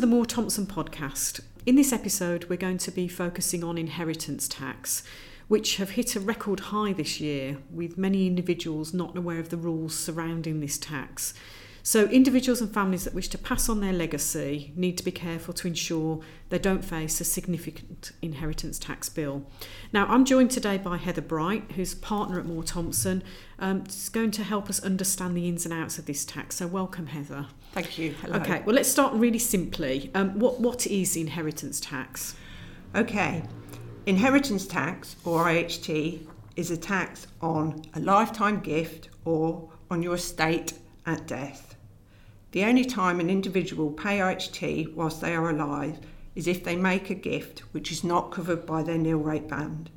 The Moore Thompson podcast. In this episode, we're going to be focusing on inheritance tax, which have hit a record high this year, with many individuals not aware of the rules surrounding this tax. So, individuals and families that wish to pass on their legacy need to be careful to ensure they don't face a significant inheritance tax bill. Now, I'm joined today by Heather Bright, who's partner at Moore Thompson. Um, it's going to help us understand the ins and outs of this tax. So, welcome, Heather. Thank you. Hello. Okay, well, let's start really simply. Um, what, what is inheritance tax? Okay. Inheritance tax, or IHT, is a tax on a lifetime gift or on your estate at death. The only time an individual pay IHT whilst they are alive is if they make a gift which is not covered by their nil rate band.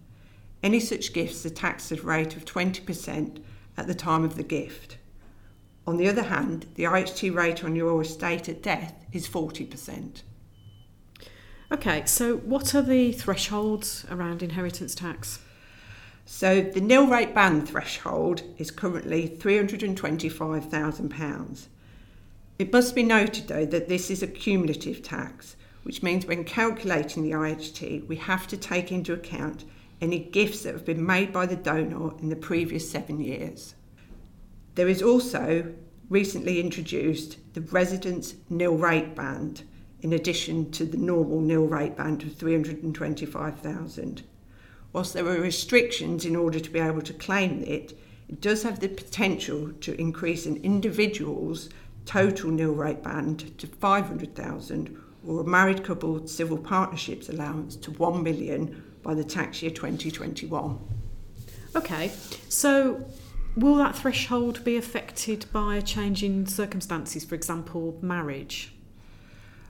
Any such gifts are taxed at a rate of 20% at the time of the gift. On the other hand, the IHT rate on your estate at death is 40%. Okay, so what are the thresholds around inheritance tax? So the nil rate band threshold is currently £325,000. It must be noted, though, that this is a cumulative tax, which means when calculating the IHT, we have to take into account any gifts that have been made by the donor in the previous seven years. There is also recently introduced the residence nil rate band in addition to the normal nil rate band of 325,000. Whilst there are restrictions in order to be able to claim it, it does have the potential to increase an individual's total nil rate band to 500,000 or a married couple civil partnerships allowance to 1 million by the tax year 2021. Okay, so will that threshold be affected by a change in circumstances, for example, marriage?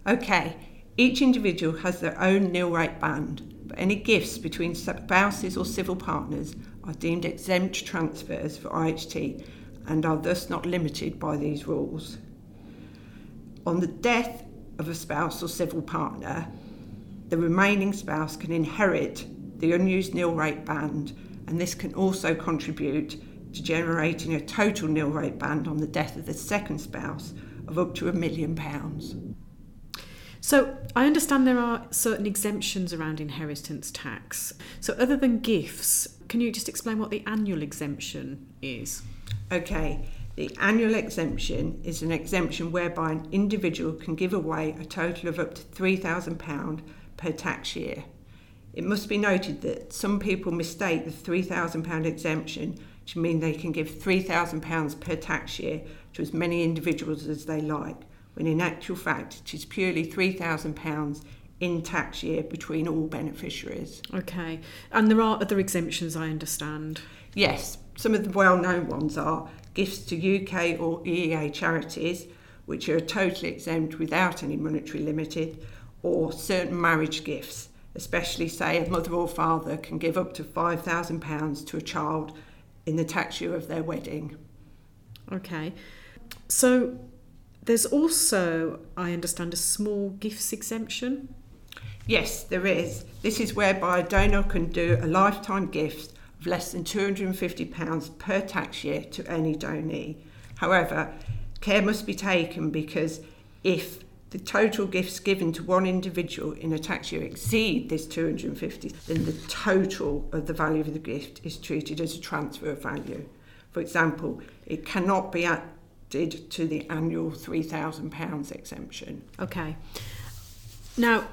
Okay, each individual has their own nil rate band, but any gifts between spouses or civil partners are deemed exempt transfers for IHT and are thus not limited by these rules. On the death of a spouse or civil partner, the remaining spouse can inherit the unused nil rate band, and this can also contribute to generating a total nil rate band on the death of the second spouse of up to a million pounds. So, I understand there are certain exemptions around inheritance tax. So, other than gifts, can you just explain what the annual exemption is? Okay, the annual exemption is an exemption whereby an individual can give away a total of up to £3,000 per tax year. It must be noted that some people mistake the £3,000 exemption to mean they can give £3,000 per tax year to as many individuals as they like, when in actual fact it is purely £3,000 in tax year between all beneficiaries. Okay, and there are other exemptions, I understand. Yes, some of the well known ones are gifts to UK or EEA charities, which are totally exempt without any monetary limit, or certain marriage gifts, especially, say, a mother or father can give up to £5,000 to a child in the tax year of their wedding. Okay. So there's also, I understand, a small gifts exemption. Yes, there is. This is whereby a donor can do a lifetime gift of less than £250 per tax year to any donee. However, care must be taken because if the total gifts given to one individual in a tax year exceed this 250, then the total of the value of the gift is treated as a transfer of value. For example, it cannot be to the annual £3,000 exemption. Okay. Now,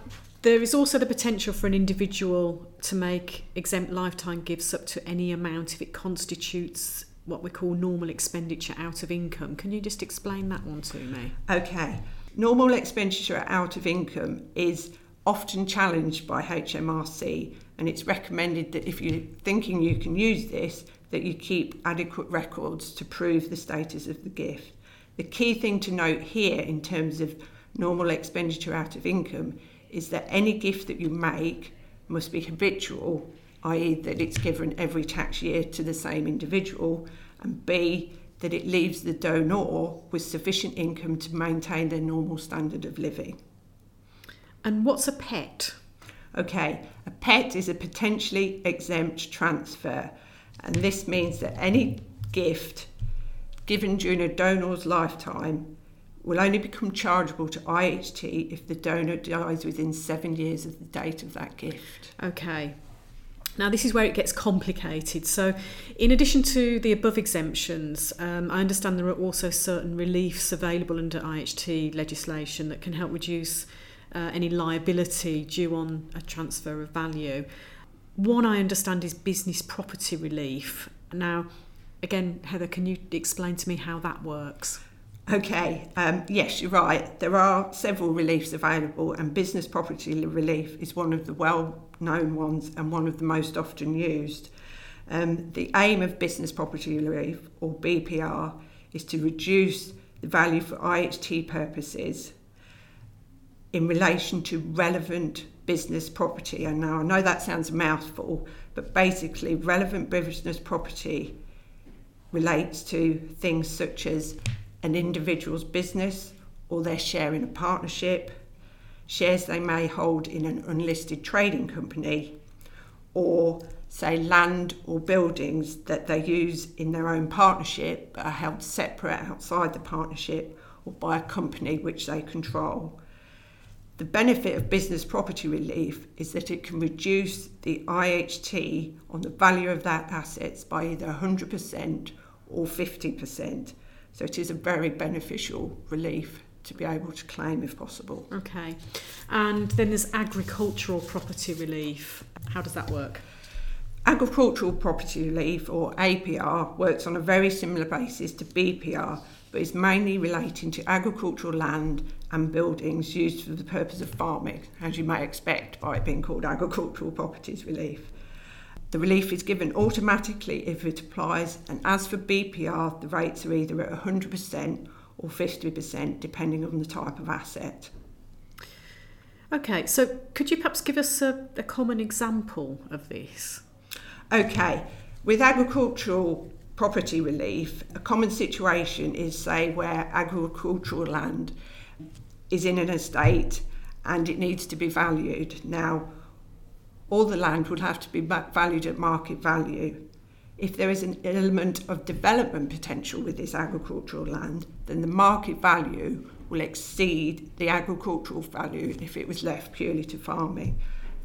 there is also the potential for an individual to make exempt lifetime gifts up to any amount if it constitutes what we call normal expenditure out of income. Can you just explain that one to me? Okay. Normal expenditure out of income is often challenged by HMRC and it's recommended that if you're thinking you can use this that you keep adequate records to prove the status of the gift. The key thing to note here in terms of normal expenditure out of income is that any gift that you make must be habitual, i.e., that it's given every tax year to the same individual, and B, that it leaves the donor with sufficient income to maintain their normal standard of living. And what's a pet? Okay, a pet is a potentially exempt transfer, and this means that any gift given during a donor's lifetime will only become chargeable to IHT if the donor dies within seven years of the date of that gift. Okay. Now, this is where it gets complicated. So, in addition to the above exemptions, um, I understand there are also certain reliefs available under IHT legislation that can help reduce uh, any liability due on a transfer of value. One I understand is business property relief. Now, again, Heather, can you explain to me how that works? Okay, um, yes, you're right. There are several reliefs available, and business property relief is one of the well known ones and one of the most often used. Um, the aim of business property relief, or BPR, is to reduce the value for IHT purposes in relation to relevant business property. And now I know that sounds a mouthful, but basically, relevant business property relates to things such as an individual's business or their share in a partnership, shares they may hold in an unlisted trading company, or say land or buildings that they use in their own partnership but are held separate outside the partnership or by a company which they control. The benefit of business property relief is that it can reduce the IHT on the value of that assets by either 100% or 50%. So it is a very beneficial relief to be able to claim if possible. Okay. And then there's agricultural property relief. How does that work? Agricultural property relief, or APR, works on a very similar basis to BPR, but is mainly relating to agricultural land and buildings used for the purpose of farming, as you may expect by it being called agricultural properties relief. The relief is given automatically if it applies, and as for BPR, the rates are either at 100% or 50%, depending on the type of asset. Okay, so could you perhaps give us a, a common example of this? Okay, with agricultural property relief, a common situation is, say, where agricultural land is in an estate and it needs to be valued. Now, all the land would have to be valued at market value. If there is an element of development potential with this agricultural land, then the market value will exceed the agricultural value if it was left purely to farming.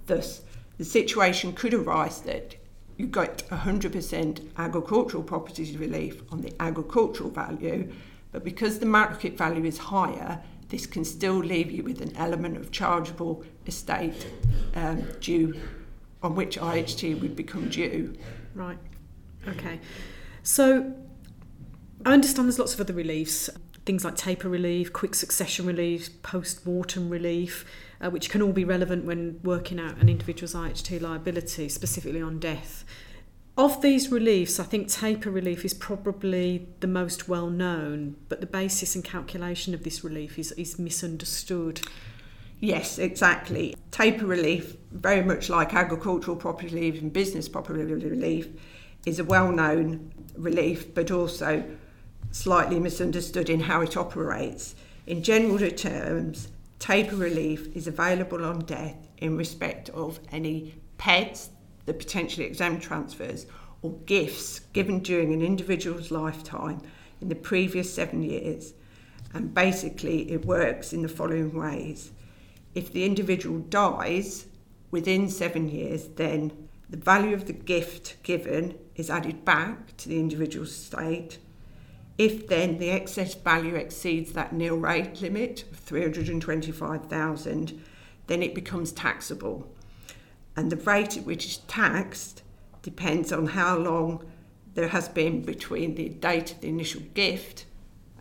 Thus, the situation could arise that you get 100% agricultural properties relief on the agricultural value, but because the market value is higher, this can still leave you with an element of chargeable estate um, due on which IHT would become due. Right. Okay. So I understand there's lots of other reliefs, things like taper relief, quick succession relief, post mortem relief, uh, which can all be relevant when working out an individual's IHT liability, specifically on death. Of these reliefs, I think taper relief is probably the most well known, but the basis and calculation of this relief is, is misunderstood. Yes, exactly. Taper relief, very much like agricultural property relief and business property relief, is a well known relief, but also slightly misunderstood in how it operates. In general terms, taper relief is available on death in respect of any pets, the potentially exempt transfers, or gifts given during an individual's lifetime in the previous seven years. And basically, it works in the following ways. If the individual dies within seven years, then the value of the gift given is added back to the individual's estate. If then the excess value exceeds that nil rate limit of 325,000, then it becomes taxable. And the rate at which it's taxed depends on how long there has been between the date of the initial gift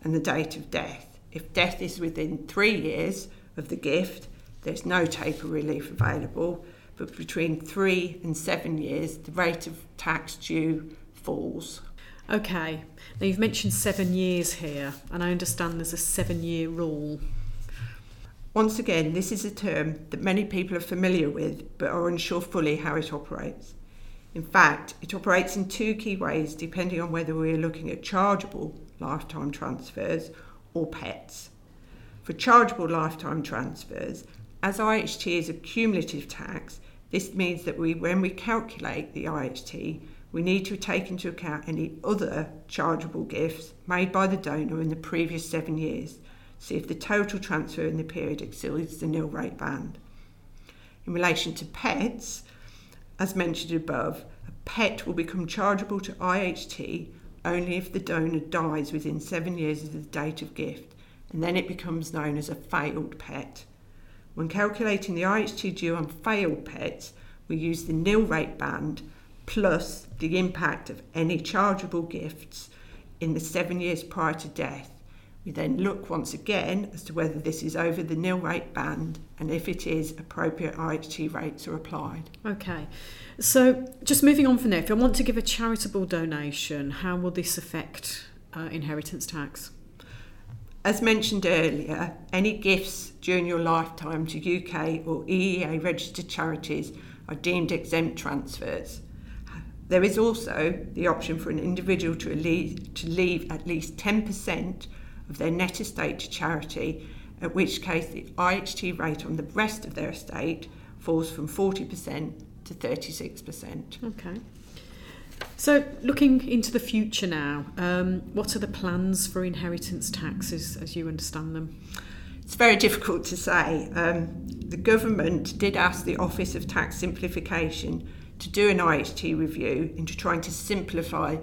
and the date of death. If death is within three years of the gift, there's no taper relief available but between three and seven years, the rate of tax due falls. Okay, now you've mentioned seven years here, and I understand there's a seven year rule. Once again, this is a term that many people are familiar with but are unsure fully how it operates. In fact, it operates in two key ways depending on whether we are looking at chargeable lifetime transfers or PETs. For chargeable lifetime transfers, as IHT is a cumulative tax, this means that we, when we calculate the IHT, we need to take into account any other chargeable gifts made by the donor in the previous seven years. see if the total transfer in the period exceeds the nil rate band. In relation to pets, as mentioned above, a pet will become chargeable to IHT only if the donor dies within seven years of the date of gift, and then it becomes known as a failed pet. When calculating the IHT due on failed pets, we use the nil rate band plus the impact of any chargeable gifts in the seven years prior to death. We then look once again as to whether this is over the nil rate band and if it is, appropriate IHT rates are applied. Okay, so just moving on from there, if I want to give a charitable donation, how will this affect uh, inheritance tax? As mentioned earlier, any gifts during your lifetime to UK or EEA registered charities are deemed exempt transfers. There is also the option for an individual to leave, to leave at least 10% of their net estate to charity, at which case the IHT rate on the rest of their estate falls from 40% to 36%. Okay. So, looking into the future now, um, what are the plans for inheritance taxes as you understand them? It's very difficult to say. Um, the government did ask the Office of Tax Simplification to do an IHT review into trying to simplify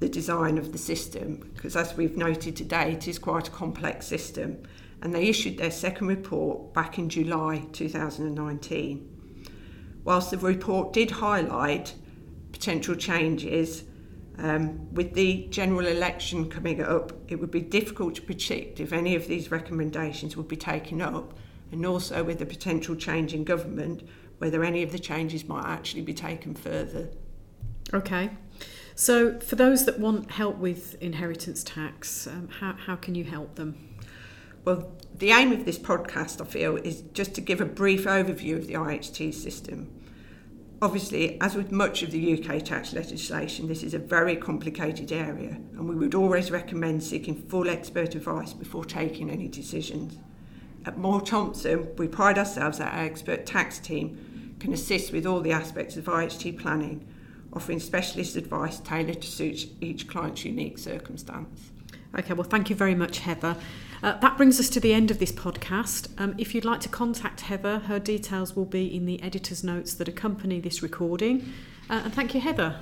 the design of the system because as we've noted today it is quite a complex system and they issued their second report back in July 2019. Whilst the report did highlight potential changes um, with the general election coming up, it would be difficult to predict if any of these recommendations would be taken up and also with the potential change in government whether any of the changes might actually be taken further. Okay. So, for those that want help with inheritance tax, um, how, how can you help them? Well, the aim of this podcast, I feel, is just to give a brief overview of the IHT system. Obviously, as with much of the UK tax legislation, this is a very complicated area, and we would always recommend seeking full expert advice before taking any decisions. At Moore Thompson, we pride ourselves that our expert tax team can assist with all the aspects of IHT planning, offering specialist advice tailored to suit each client's unique circumstance. Okay, well, thank you very much, Heather. Uh, that brings us to the end of this podcast. Um, if you'd like to contact Heather, her details will be in the editor's notes that accompany this recording. Uh, and thank you, Heather.